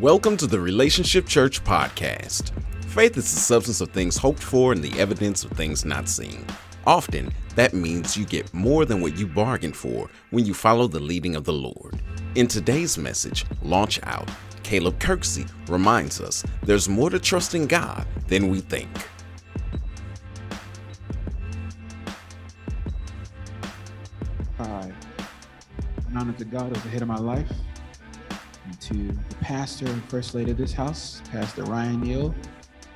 Welcome to the Relationship Church podcast. Faith is the substance of things hoped for and the evidence of things not seen. Often, that means you get more than what you bargained for when you follow the leading of the Lord. In today's message, Launch Out, Caleb Kirksey reminds us there's more to trusting God than we think. Hi. Honor to God as the head of my life and to the pastor and first lady of this house, Pastor Ryan Neal,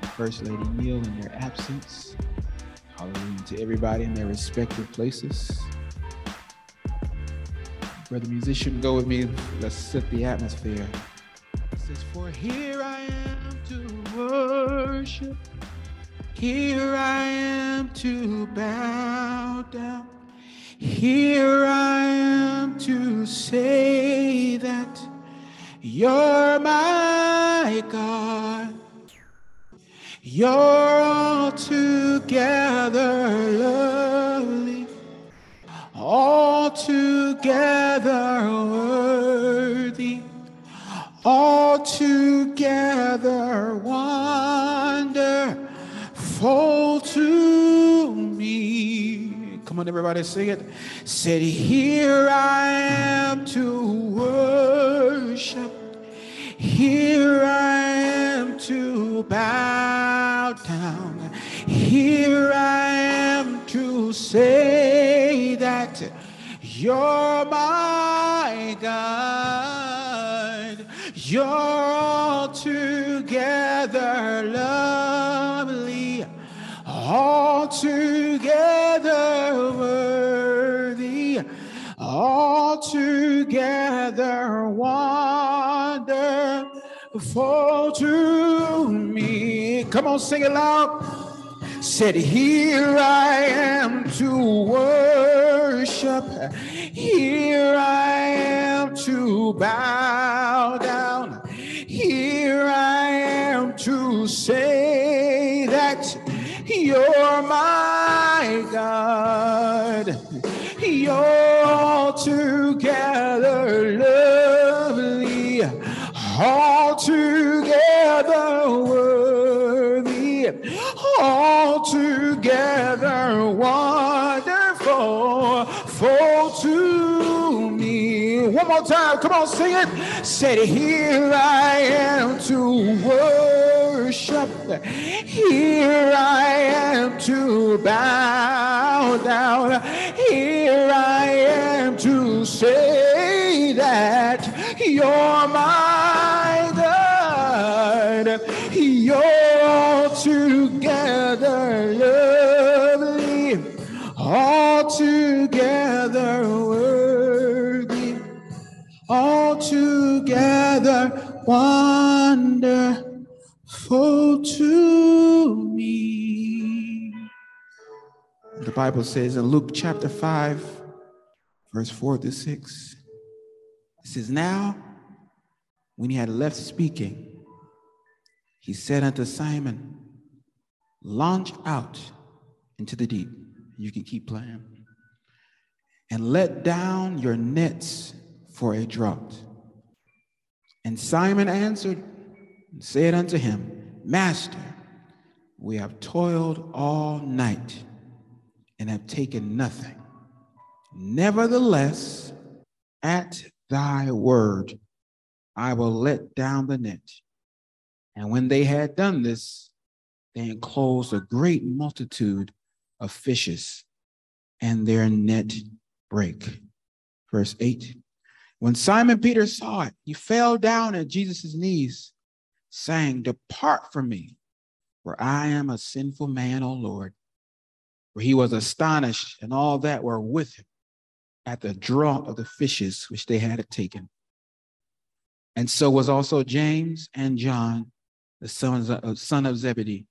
and First Lady Neal in their absence. Hallelujah to everybody in their respective places. Brother musician, go with me. Let's set the atmosphere. It says, For here I am to worship. Here I am to bow down. Here I am to say that you're my God. You're altogether lovely, altogether worthy, altogether wonderful to me. Come on, everybody, sing it. Said, Here I am to worship. Here I am to bow down. Here I am to say that you're my God. You're altogether lovely, altogether worthy, altogether wonderful to me. Come on, sing it loud. Said, Here I am to worship. Here I am to bow down. Here I am to say that you're my God. You're altogether lovely, altogether worthy, altogether wonderful for to me. One more time, come on, sing it. Said, Here I am to worship. Here I am to bow down. Here I am to say that you're my God. You're altogether lovely, altogether worthy, altogether wonderful to me. The Bible says in Luke chapter 5, verse 4 to 6, it says, Now, when he had left speaking, he said unto Simon, Launch out into the deep. You can keep playing. And let down your nets for a draught. And Simon answered and said unto him, Master, we have toiled all night and have taken nothing. Nevertheless, at thy word, I will let down the net. And when they had done this, they enclosed a great multitude of fishes, and their net brake. Verse 8 When Simon Peter saw it, he fell down at Jesus' knees, saying, Depart from me, for I am a sinful man, O Lord. For he was astonished, and all that were with him at the draught of the fishes which they had taken. And so was also James and John, the sons of, uh, son of Zebedee,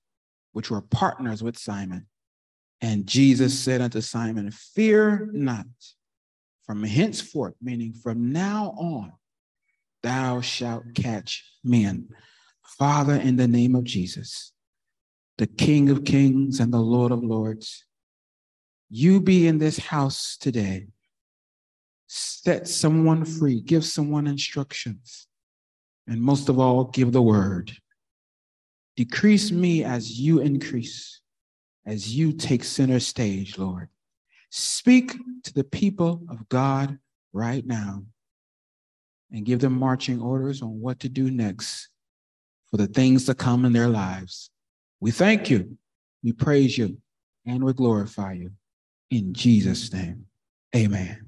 which were partners with Simon. And Jesus said unto Simon, Fear not, from henceforth, meaning from now on, thou shalt catch men. Father, in the name of Jesus, the King of kings and the Lord of lords, you be in this house today. Set someone free, give someone instructions And most of all, give the word. Decrease me as you increase, as you take center stage, Lord. Speak to the people of God right now and give them marching orders on what to do next for the things to come in their lives. We thank you, we praise you, and we glorify you. In Jesus' name, amen.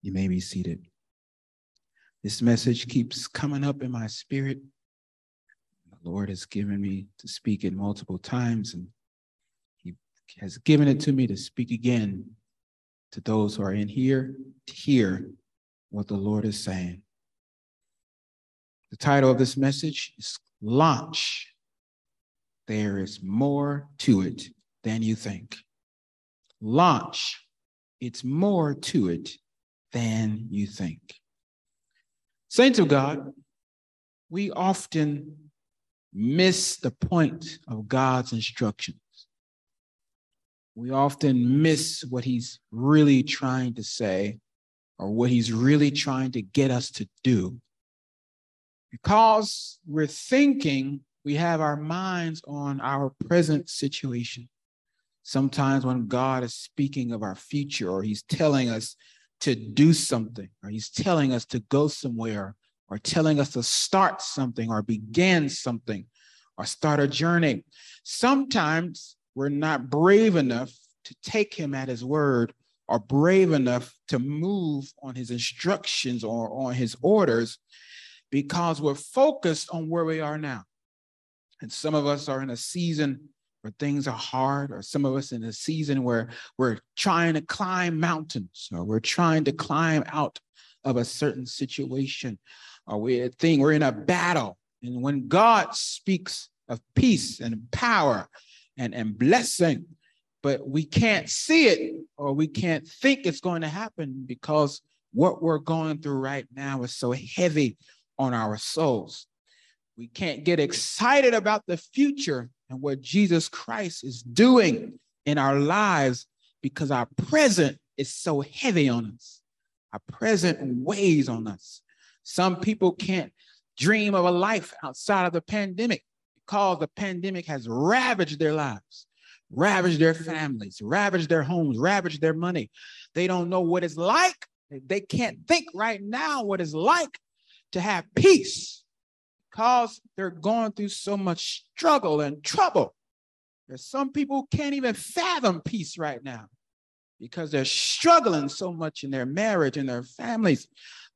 You may be seated. This message keeps coming up in my spirit. The Lord has given me to speak it multiple times, and He has given it to me to speak again to those who are in here to hear what the Lord is saying. The title of this message is Launch. There is more to it than you think. Launch. It's more to it than you think. Saints of God, we often miss the point of God's instructions. We often miss what He's really trying to say or what He's really trying to get us to do. Because we're thinking, we have our minds on our present situation. Sometimes when God is speaking of our future or He's telling us to do something, or he's telling us to go somewhere, or telling us to start something, or begin something, or start a journey. Sometimes we're not brave enough to take him at his word, or brave enough to move on his instructions or on his orders because we're focused on where we are now. And some of us are in a season where things are hard, or some of us in a season where we're trying to climb mountains, or we're trying to climb out of a certain situation, uh, or we think we're in a battle. And when God speaks of peace and power and, and blessing, but we can't see it or we can't think it's going to happen because what we're going through right now is so heavy on our souls. We can't get excited about the future and what Jesus Christ is doing in our lives because our present is so heavy on us. Our present weighs on us. Some people can't dream of a life outside of the pandemic because the pandemic has ravaged their lives, ravaged their families, ravaged their homes, ravaged their money. They don't know what it's like. They can't think right now what it's like to have peace because they're going through so much struggle and trouble. There's some people who can't even fathom peace right now because they're struggling so much in their marriage and their families.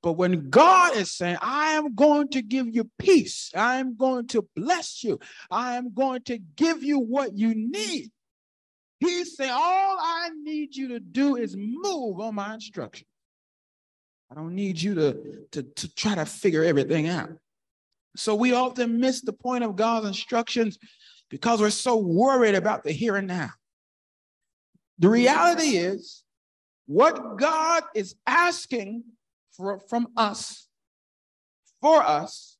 But when God is saying, I am going to give you peace, I am going to bless you, I am going to give you what you need, He's saying, All I need you to do is move on my instruction. I don't need you to, to, to try to figure everything out. So we often miss the point of God's instructions because we're so worried about the here and now. The reality is, what God is asking for, from us, for us,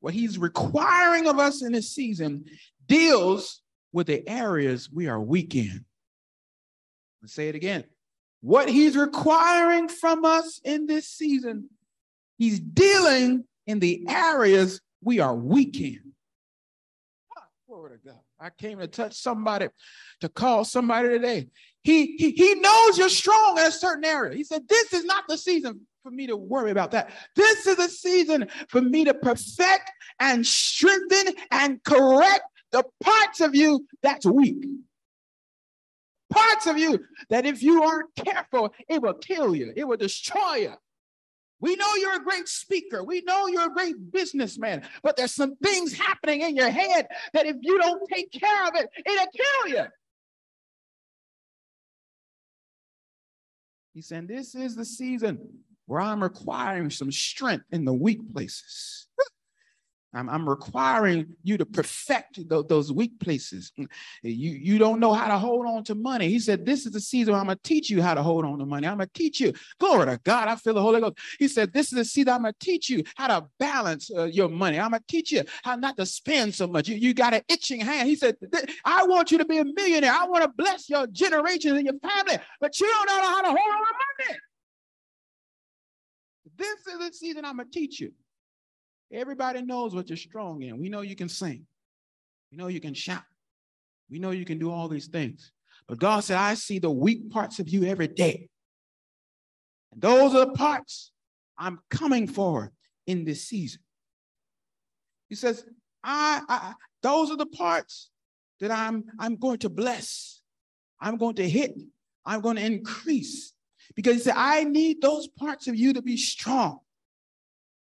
what He's requiring of us in this season deals with the areas we are weak in. Let's say it again. What He's requiring from us in this season, He's dealing in the areas we are weak in. Ah, glory to God. I came to touch somebody, to call somebody today. He, he, he knows you're strong in a certain area. He said, This is not the season for me to worry about that. This is a season for me to perfect and strengthen and correct the parts of you that's weak. Parts of you that if you aren't careful, it will kill you, it will destroy you. We know you're a great speaker. We know you're a great businessman, but there's some things happening in your head that if you don't take care of it, it'll kill you. He said, This is the season where I'm requiring some strength in the weak places. I'm, I'm requiring you to perfect th- those weak places. Mm, you, you don't know how to hold on to money. He said, This is the season I'm going to teach you how to hold on to money. I'm going to teach you. Glory to God. I feel the Holy Ghost. He said, This is the season I'm going to teach you how to balance uh, your money. I'm going to teach you how not to spend so much. You, you got an itching hand. He said, I want you to be a millionaire. I want to bless your generations and your family, but you don't know how to hold on to money. This is the season I'm going to teach you. Everybody knows what you're strong in. We know you can sing. We know you can shout. We know you can do all these things. But God said, I see the weak parts of you every day. And those are the parts I'm coming for in this season. He says, I, I those are the parts that I'm I'm going to bless. I'm going to hit. I'm going to increase. Because he said, I need those parts of you to be strong.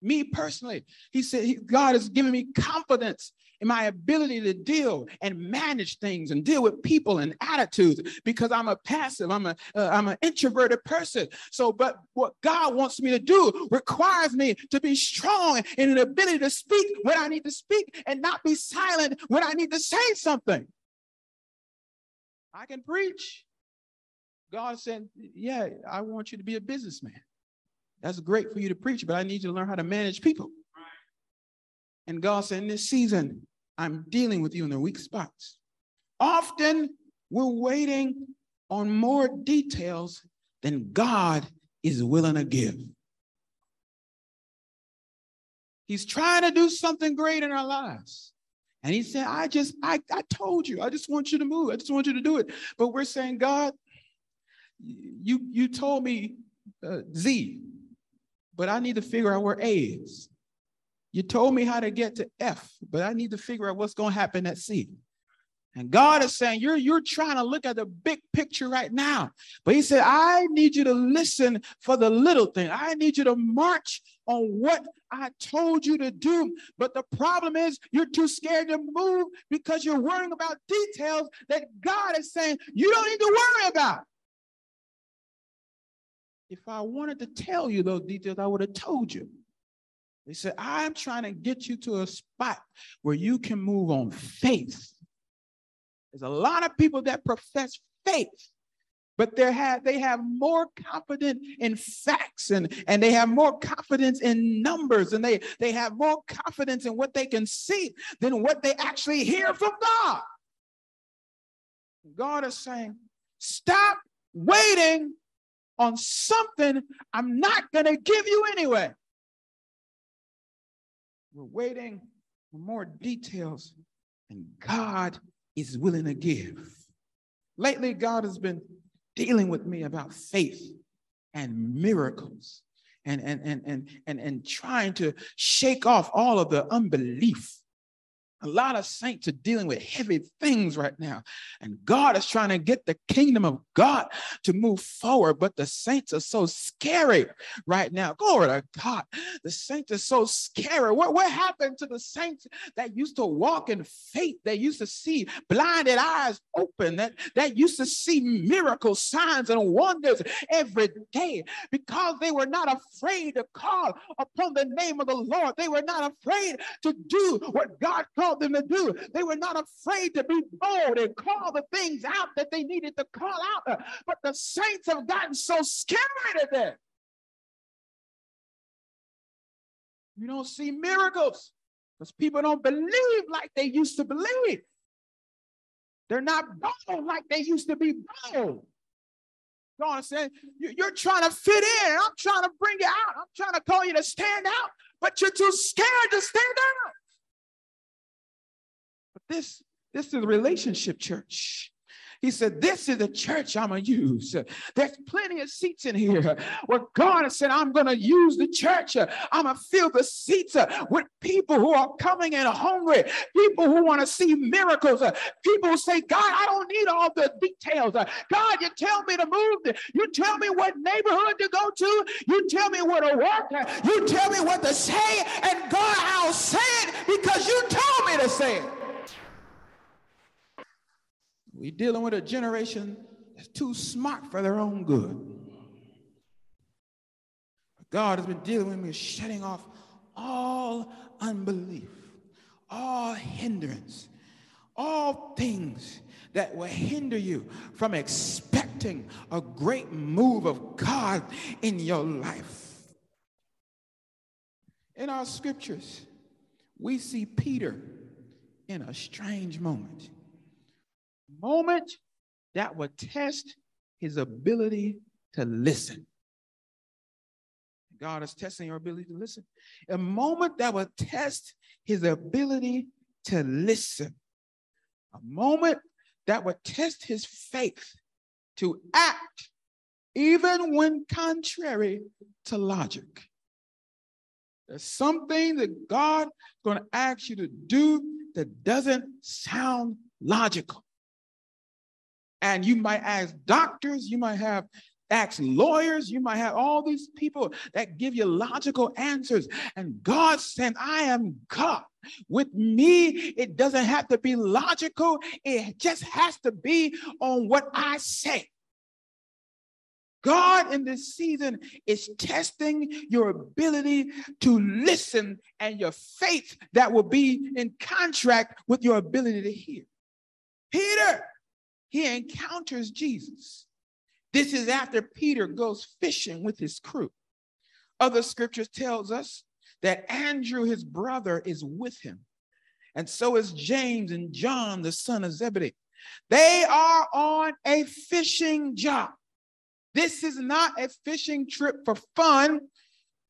Me personally, he said, God has given me confidence in my ability to deal and manage things and deal with people and attitudes because I'm a passive, I'm a am uh, an introverted person. So, but what God wants me to do requires me to be strong in an ability to speak when I need to speak and not be silent when I need to say something. I can preach. God said, Yeah, I want you to be a businessman. That's great for you to preach, but I need you to learn how to manage people. And God said, In this season, I'm dealing with you in the weak spots. Often we're waiting on more details than God is willing to give. He's trying to do something great in our lives. And he said, I just, I, I told you, I just want you to move. I just want you to do it. But we're saying, God, you, you told me uh, Z, but I need to figure out where A is. You told me how to get to F, but I need to figure out what's going to happen at C. And God is saying, you're, you're trying to look at the big picture right now. But He said, I need you to listen for the little thing. I need you to march on what I told you to do. But the problem is, you're too scared to move because you're worrying about details that God is saying you don't need to worry about. If I wanted to tell you those details, I would have told you. He said, I'm trying to get you to a spot where you can move on faith. There's a lot of people that profess faith, but they have they have more confidence in facts and, and they have more confidence in numbers and they, they have more confidence in what they can see than what they actually hear from God. God is saying, stop waiting on something I'm not going to give you anyway. We're waiting for more details, and God is willing to give. Lately, God has been dealing with me about faith and miracles and, and, and, and, and, and trying to shake off all of the unbelief a lot of saints are dealing with heavy things right now. And God is trying to get the kingdom of God to move forward. But the saints are so scary right now. Glory to God. The saints are so scary. What, what happened to the saints that used to walk in faith? They used to see blinded eyes open, that, that used to see miracles, signs, and wonders every day because they were not afraid to call upon the name of the Lord. They were not afraid to do what God called called them to do. They were not afraid to be bold and call the things out that they needed to call out. But the saints have gotten so scared of that. You don't see miracles because people don't believe like they used to believe. They're not bold like they used to be bold. God said, You're trying to fit in. I'm trying to bring you out. I'm trying to call you to stand out, but you're too scared to stand out. This, this is a relationship church. He said, This is the church I'm going to use. There's plenty of seats in here where God has said, I'm going to use the church. I'm going to fill the seats with people who are coming in hungry, people who want to see miracles, people who say, God, I don't need all the details. God, you tell me to move. You tell me what neighborhood to go to. You tell me where to work. You tell me what to say. And God, I'll say it because you told me to say it. We're dealing with a generation that's too smart for their own good. God has been dealing with me, shutting off all unbelief, all hindrance, all things that will hinder you from expecting a great move of God in your life. In our scriptures, we see Peter in a strange moment moment that would test his ability to listen. God is testing your ability to listen. A moment that would test his ability to listen. A moment that would test his faith to act even when contrary to logic. There's something that God's going to ask you to do that doesn't sound logical. And you might ask doctors, you might have ask lawyers, you might have all these people that give you logical answers. And God said, I am God. With me, it doesn't have to be logical, it just has to be on what I say. God in this season is testing your ability to listen and your faith that will be in contract with your ability to hear. Peter, he encounters Jesus. This is after Peter goes fishing with his crew. Other scriptures tells us that Andrew, his brother, is with him. And so is James and John, the son of Zebedee. They are on a fishing job. This is not a fishing trip for fun.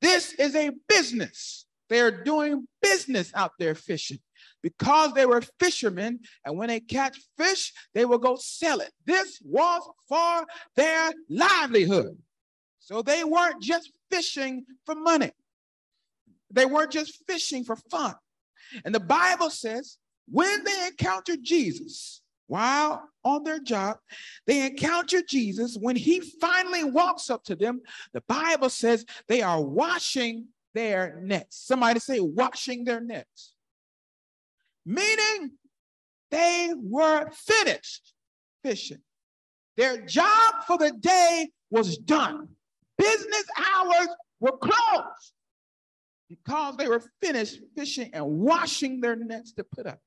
This is a business. They're doing business out there fishing because they were fishermen. And when they catch fish, they will go sell it. This was for their livelihood. So they weren't just fishing for money, they weren't just fishing for fun. And the Bible says when they encountered Jesus, while on their job, they encounter Jesus. When he finally walks up to them, the Bible says they are washing their nets. Somebody say, washing their nets. Meaning they were finished fishing. Their job for the day was done. Business hours were closed because they were finished fishing and washing their nets to put up.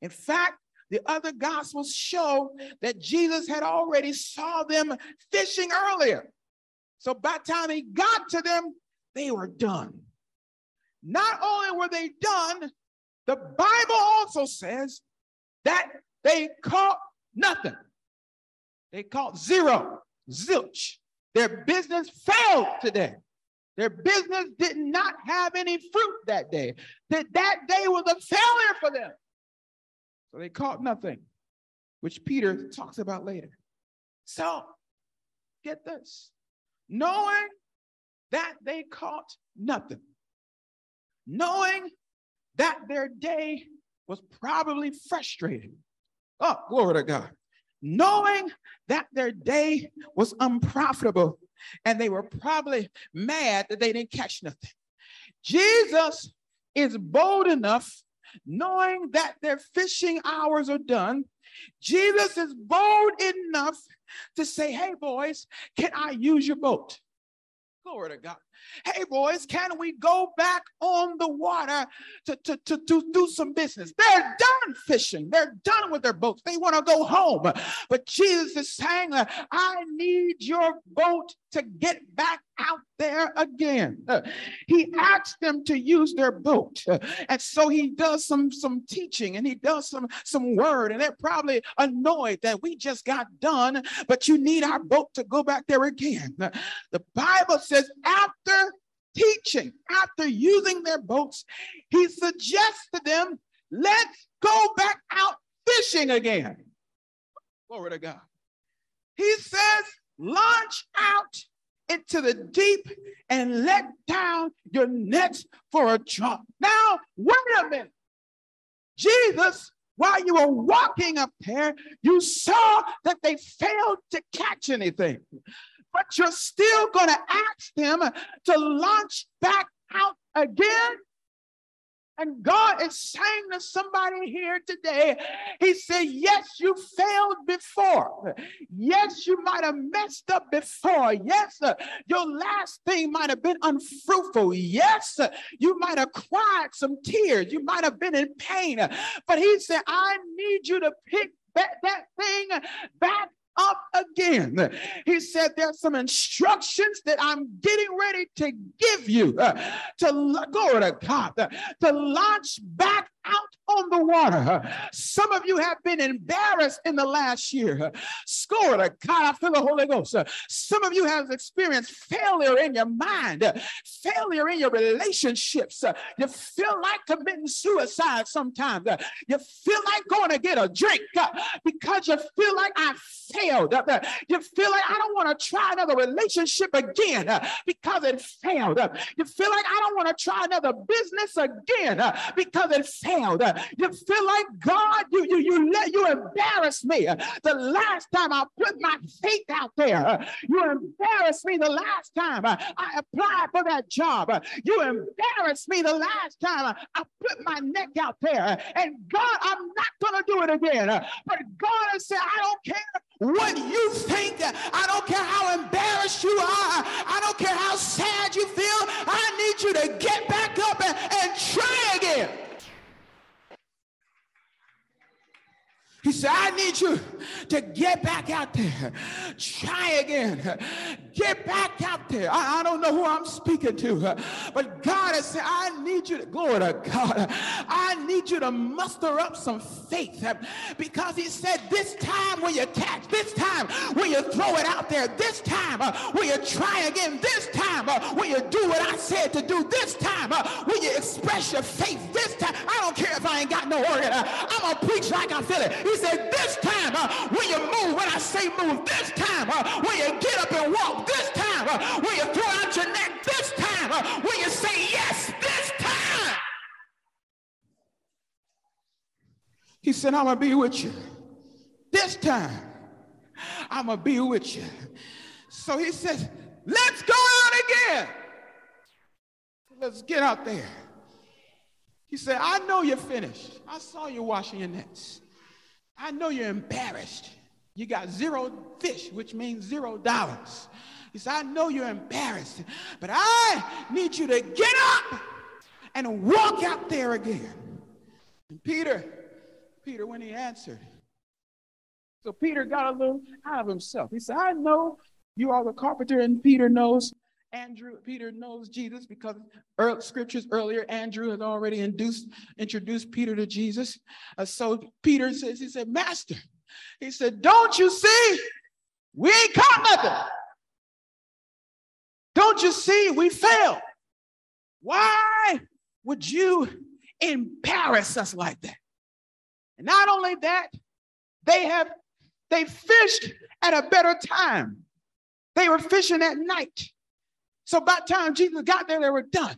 In fact, the other gospels show that Jesus had already saw them fishing earlier. So by the time he got to them, they were done. Not only were they done, the Bible also says that they caught nothing. They caught zero, zilch. Their business failed today. Their business did not have any fruit that day. That that day was a failure for them. So they caught nothing, which Peter talks about later. So get this knowing that they caught nothing, knowing that their day was probably frustrating. Oh, glory to God. Knowing that their day was unprofitable and they were probably mad that they didn't catch nothing. Jesus is bold enough knowing that their fishing hours are done, Jesus is bold enough to say, Hey, boys, can I use your boat? Glory to God. Hey, boys, can we go back on the water to, to, to, to do some business? They're done fishing. They're done with their boats. They want to go home. But Jesus is saying, I need your boat to get back out there again. Uh, he asked them to use their boat. Uh, and so he does some, some teaching and he does some, some word. And they're probably annoyed that we just got done, but you need our boat to go back there again. Uh, the Bible says, after teaching, after using their boats, he suggests to them, let's go back out fishing again. Glory to God. He says, launch out into the deep and let down your nets for a drop. Now, wait a minute. Jesus, while you were walking up there, you saw that they failed to catch anything. But you're still going to ask them to launch back out again and God is saying to somebody here today, He said, Yes, you failed before. Yes, you might have messed up before. Yes, uh, your last thing might have been unfruitful. Yes, uh, you might have cried some tears. You might have been in pain. But He said, I need you to pick that, that thing back up again. He said, There's some instructions that I'm getting ready to give you uh, to glory to God, uh, to launch back out on the water. Some of you have been embarrassed in the last year. Score to God, I feel the Holy Ghost. Some of you have experienced failure in your mind, failure in your relationships. You feel like committing suicide sometimes. You feel like going to get a drink because you feel like I failed. You feel like I don't want to try another relationship again because it failed. You feel like I don't want to try another business again because it failed. You feel like God, you you you let you embarrass me. The last time I put my faith out there, you embarrassed me the last time I applied for that job. You embarrassed me the last time I put my neck out there. And God, I'm not to do it again. But God has said, I don't care what you think. I don't care how embarrassed you are. I don't care how sad you feel. I need you to get back up and, and try again. He said, I need you to get back out there. Try again. Get back out there. I, I, don't know who I'm speaking to, but God has said, I need you to, glory to God, I need you to muster up some faith because He said, This time when you catch, this time when you throw it out there, this time uh, when you try again, this time uh, when you do what I said to do, this time uh, when you express your faith, this time, I don't care if I ain't got no organ, I'm going to preach like I feel it. He said, This time when you move, when I say move, this time when you get up and walk, this time uh, when you throw out your neck, this time uh, when you say yes, this time. He said, I'm going to be with you. This time, I'm going to be with you. So he says, let's go out again. Let's get out there. He said, I know you're finished. I saw you washing your nets. I know you're embarrassed. You got zero fish, which means zero dollars. He said, I know you're embarrassed, but I need you to get up and walk out there again. And Peter, Peter, when he answered, so Peter got a little out of himself. He said, I know you are the carpenter, and Peter knows Andrew, Peter knows Jesus because early, scriptures earlier, Andrew had already induced, introduced Peter to Jesus. Uh, so Peter says, he said, Master, he said, don't you see? We ain't caught nothing. Don't you see? We failed. Why would you embarrass us like that? And not only that, they have they fished at a better time. They were fishing at night. So by the time Jesus got there, they were done.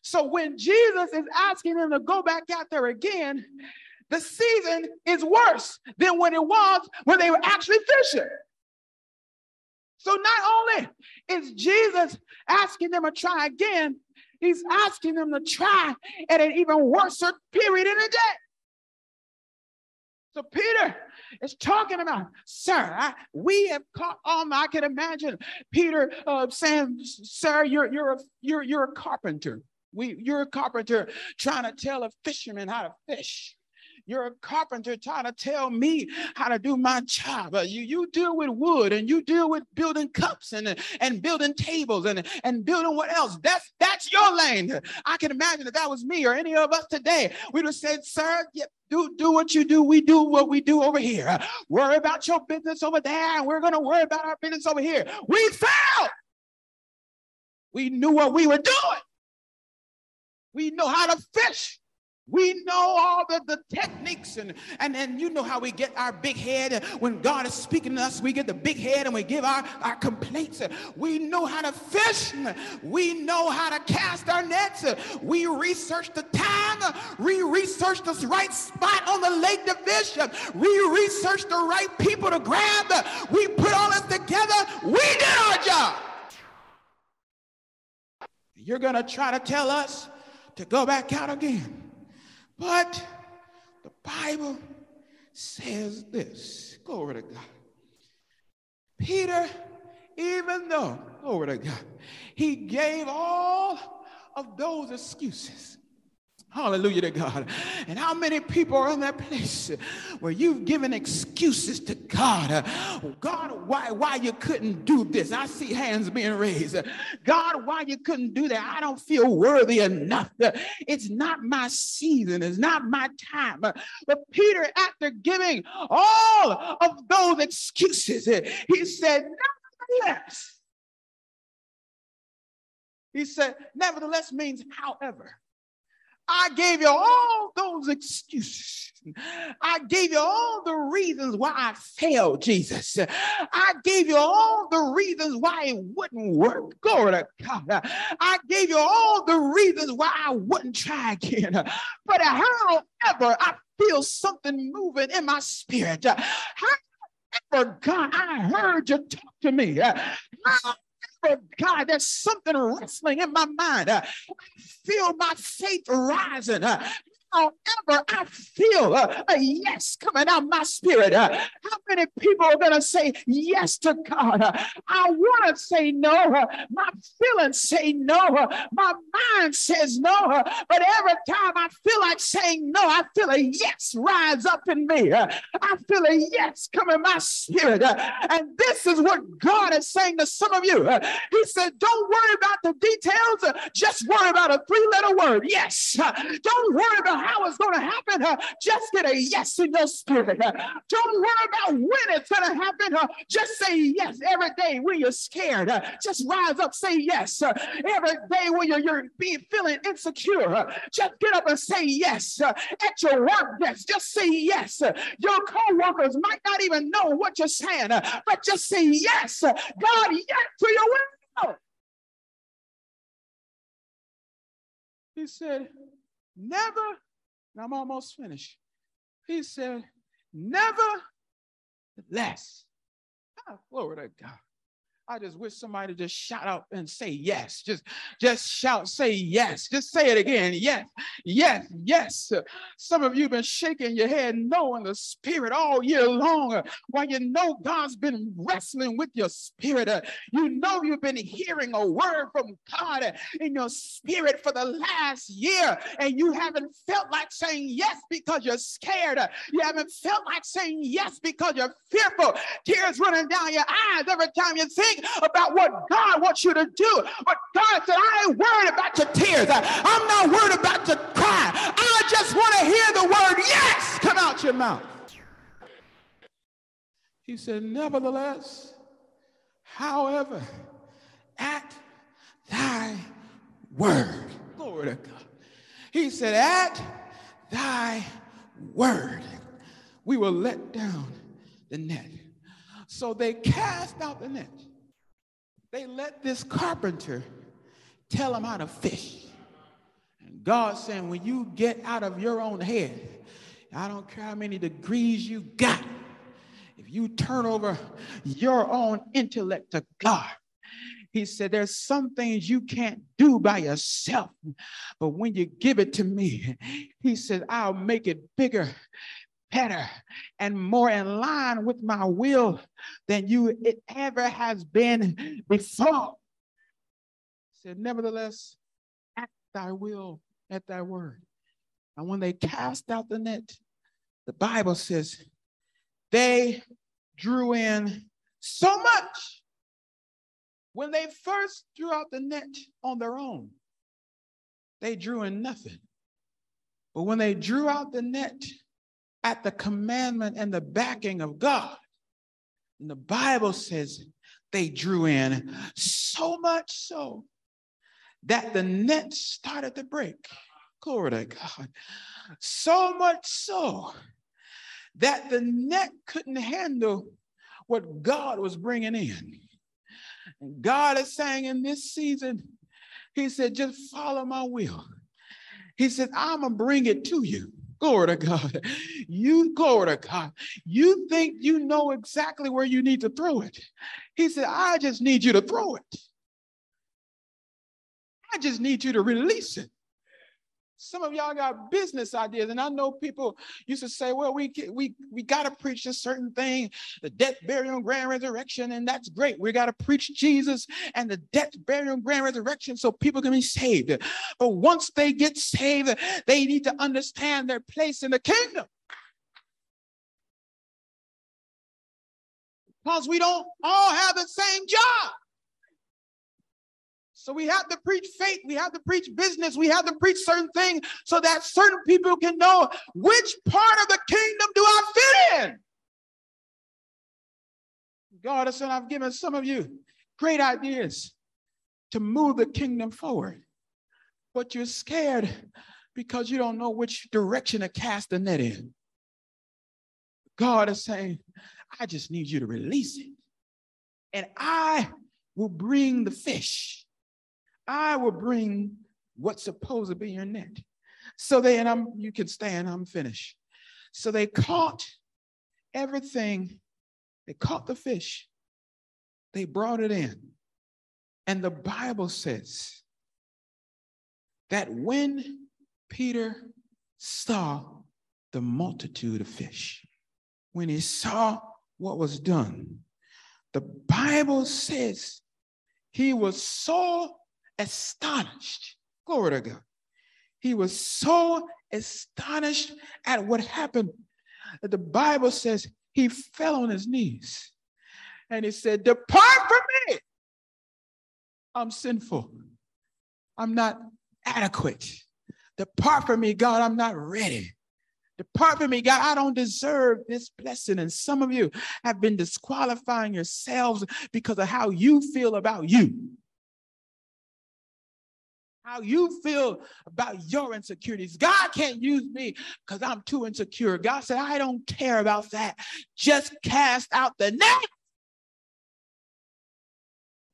So when Jesus is asking them to go back out there again, the season is worse than when it was when they were actually fishing. So not only is Jesus asking them to try again, he's asking them to try at an even worse period in the day. So Peter is talking about, sir, I, we have caught on. I can imagine Peter uh, saying, sir, you're, you're, a, you're, you're a carpenter. We, you're a carpenter trying to tell a fisherman how to fish. You're a carpenter trying to tell me how to do my job. Uh, you, you deal with wood and you deal with building cups and, and building tables and, and building what else. That's that's your lane. I can imagine if that was me or any of us today, we'd have said, sir, yeah, do, do what you do. We do what we do over here. Worry about your business over there, and we're going to worry about our business over here. We failed. We knew what we were doing. We know how to fish. We know all the, the techniques, and, and, and you know how we get our big head. When God is speaking to us, we get the big head and we give our, our complaints. We know how to fish. We know how to cast our nets. We research the time. We research the right spot on the lake fish. We research the right people to grab. We put all this together. We did our job. You're going to try to tell us to go back out again. But the Bible says this glory to God. Peter, even though, glory to God, he gave all of those excuses. Hallelujah to God. And how many people are in that place where you've given excuses to God? God, why, why you couldn't do this? I see hands being raised. God, why you couldn't do that? I don't feel worthy enough. It's not my season. It's not my time. But Peter, after giving all of those excuses, he said, nevertheless. He said, nevertheless means however. I gave you all those excuses. I gave you all the reasons why I failed, Jesus. I gave you all the reasons why it wouldn't work. Glory to God. I gave you all the reasons why I wouldn't try again. But however, I feel something moving in my spirit. However, God, I heard you talk to me. However, God, there's something wrestling in my mind. Feel my faith rising however I feel uh, a yes coming out my spirit. Uh, how many people are going to say yes to God? Uh, I want to say no. Uh, my feelings say no. Uh, my mind says no. Uh, but every time I feel like saying no, I feel a yes rise up in me. I feel a yes come in my spirit. and this is what God is saying to some of you. he said, Don't worry about the details, just worry about a three letter word yes. don't worry about how it's going to happen. Just get a yes in your spirit. Don't worry about when it's going to happen. Just say yes every day when you're scared. Just rise up, say yes. Every day when you're, you're being feeling insecure, just get up and say yes. at your work desk, just say yes. your co-workers might not even know what you're saying, but just say yes. God, yes to your will. He said, Never and I'm almost finished. He said, Nevertheless, oh, glory to God. I just wish somebody just shout out and say yes. Just, just shout, say yes. Just say it again. Yes, yes, yes. Some of you been shaking your head no in the spirit all year long. While you know God's been wrestling with your spirit. You know you've been hearing a word from God in your spirit for the last year, and you haven't felt like saying yes because you're scared. You haven't felt like saying yes because you're fearful. Tears running down your eyes every time you think about what God wants you to do. But God said, I ain't worried about your tears. I'm not worried about your cry. I just want to hear the word yes come out your mouth. He said, Nevertheless, however, at thy word. Glory to God. He said, At thy word, we will let down the net. So they cast out the net. They let this carpenter tell them how to fish. And God saying, when you get out of your own head, I don't care how many degrees you got, if you turn over your own intellect to God, he said, There's some things you can't do by yourself, but when you give it to me, he said, I'll make it bigger better and more in line with my will than you it ever has been before. Said, Nevertheless, at thy will, at thy word. And when they cast out the net, the Bible says they drew in so much. When they first drew out the net on their own, they drew in nothing. But when they drew out the net at the commandment and the backing of God. And the Bible says they drew in so much so that the net started to break. Glory to God. So much so that the net couldn't handle what God was bringing in. And God is saying in this season, He said, just follow my will. He said, I'm going to bring it to you. Glory to God. You, glory to God. You think you know exactly where you need to throw it. He said, I just need you to throw it. I just need you to release it. Some of y'all got business ideas, and I know people used to say, "Well, we we we got to preach a certain thing, the death, burial, and grand resurrection, and that's great. We got to preach Jesus and the death, burial, and grand resurrection, so people can be saved. But once they get saved, they need to understand their place in the kingdom." Because we don't all have the same job. So we have to preach faith, we have to preach business, we have to preach certain things so that certain people can know which part of the kingdom do I fit in. God has said, I've given some of you great ideas to move the kingdom forward, but you're scared because you don't know which direction to cast the net in. God is saying, I just need you to release it. And I will bring the fish. I will bring what's supposed to be your net. So they, and I'm, you can stand, I'm finished. So they caught everything. They caught the fish. They brought it in. And the Bible says that when Peter saw the multitude of fish, when he saw what was done, the Bible says he was so astonished. Glory to God. He was so astonished at what happened that the Bible says he fell on his knees and he said, Depart from me. I'm sinful. I'm not adequate. Depart from me, God. I'm not ready. Depart from me, God. I don't deserve this blessing. And some of you have been disqualifying yourselves because of how you feel about you how you feel about your insecurities. God can't use me because I'm too insecure. God said, I don't care about that. Just cast out the net.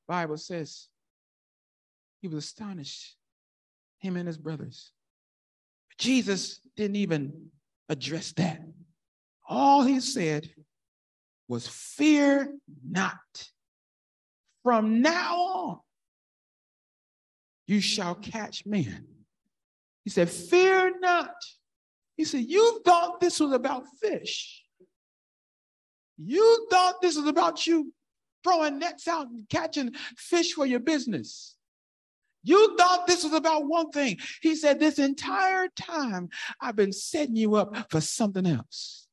Bible says he was astonished, him and his brothers. Jesus didn't even address that. All he said was, Fear not. From now on, you shall catch men. He said, Fear not. He said, You thought this was about fish. You thought this was about you throwing nets out and catching fish for your business. You thought this was about one thing. He said, This entire time, I've been setting you up for something else.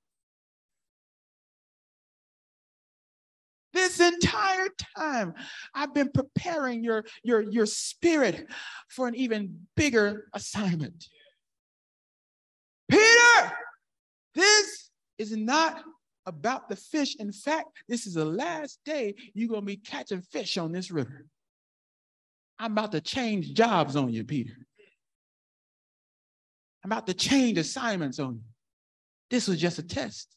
This entire time, I've been preparing your, your, your spirit for an even bigger assignment. Peter, this is not about the fish. In fact, this is the last day you're going to be catching fish on this river. I'm about to change jobs on you, Peter. I'm about to change assignments on you. This was just a test.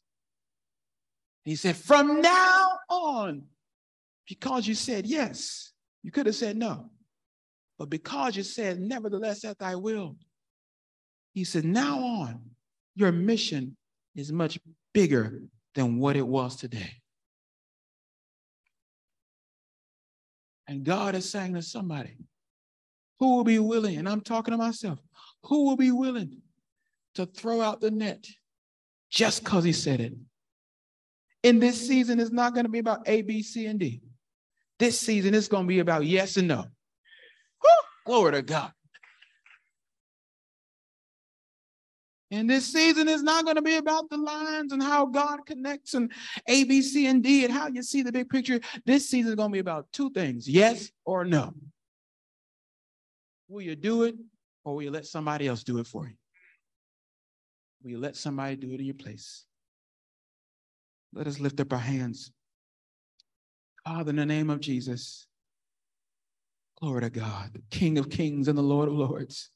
He said, From now on, because you said yes, you could have said no. But because you said, Nevertheless, at I will, he said, Now on, your mission is much bigger than what it was today. And God is saying to somebody, who will be willing, and I'm talking to myself, who will be willing to throw out the net just because he said it? In this season is not going to be about A, B, C, and D. This season is going to be about yes and no. Woo! Glory to God. And this season is not going to be about the lines and how God connects and A, B, C, and D and how you see the big picture. This season is going to be about two things yes or no. Will you do it or will you let somebody else do it for you? Will you let somebody do it in your place? Let us lift up our hands. Father, in the name of Jesus, glory to God, the King of kings and the Lord of lords.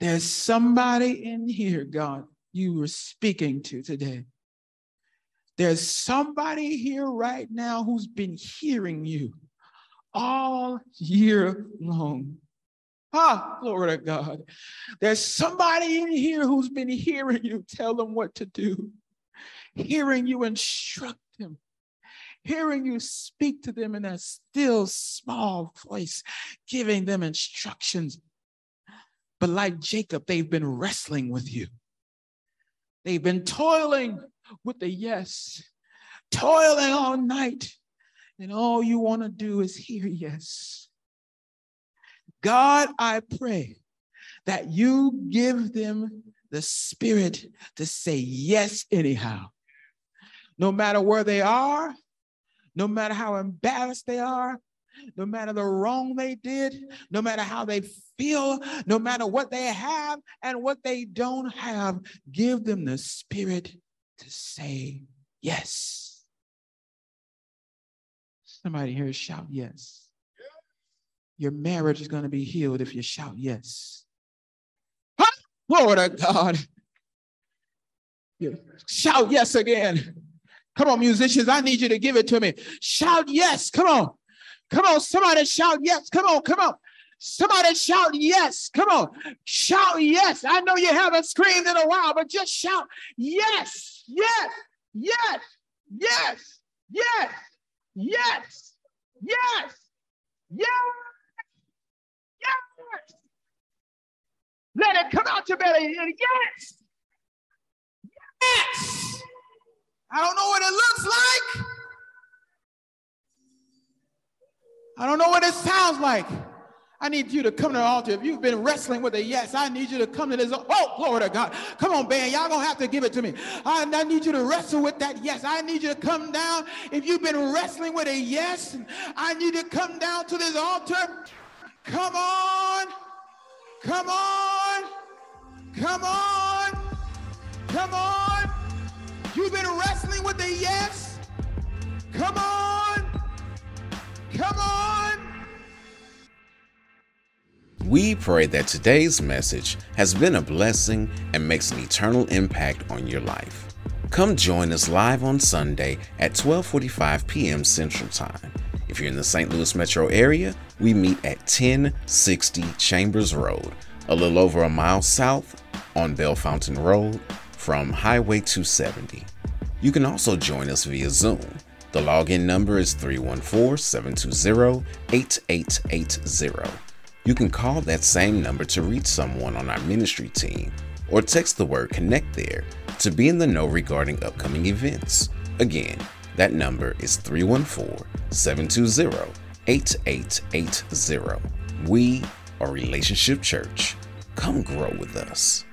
There's somebody in here, God, you were speaking to today. There's somebody here right now who's been hearing you all year long. Ah, glory to God. There's somebody in here who's been hearing you tell them what to do hearing you instruct them, hearing you speak to them in a still small voice, giving them instructions. But like Jacob, they've been wrestling with you. They've been toiling with the yes, toiling all night. And all you want to do is hear yes. God, I pray that you give them the spirit to say yes, anyhow. No matter where they are, no matter how embarrassed they are, no matter the wrong they did, no matter how they feel, no matter what they have and what they don't have, give them the spirit to say yes. Somebody here shout yes. Your marriage is going to be healed if you shout yes. Glory to God. You Shout yes again. Come on, musicians, I need you to give it to me. Shout yes. Come on. Come on, somebody shout yes. Come on, come on. Somebody shout yes. Come on. Shout yes. I know you haven't screamed in a while, but just shout yes, yes, yes, yes, yes, yes, yes, yes, yes. Let it come out your belly. Yes. Yes. I don't know what it looks like. I don't know what it sounds like. I need you to come to the altar. If you've been wrestling with a yes, I need you to come to this. Oh, glory to God. Come on, band. Y'all gonna have to give it to me. I, I, need you to wrestle with that yes. I need you to come down. If you've been wrestling with a yes, I need you to come down to this altar. Come on. Come on. Come on. Come on. You've been wrestling with a yes. Come on. Come on. We pray that today's message has been a blessing and makes an eternal impact on your life. Come join us live on Sunday at 12:45 p.m. Central Time. If you're in the St. Louis metro area, we meet at 1060 Chambers Road, a little over a mile south on Bellefontaine Road from Highway 270. You can also join us via Zoom. The login number is 314 720 8880. You can call that same number to reach someone on our ministry team or text the word connect there to be in the know regarding upcoming events. Again, that number is 314 720 8880. We are Relationship Church. Come grow with us.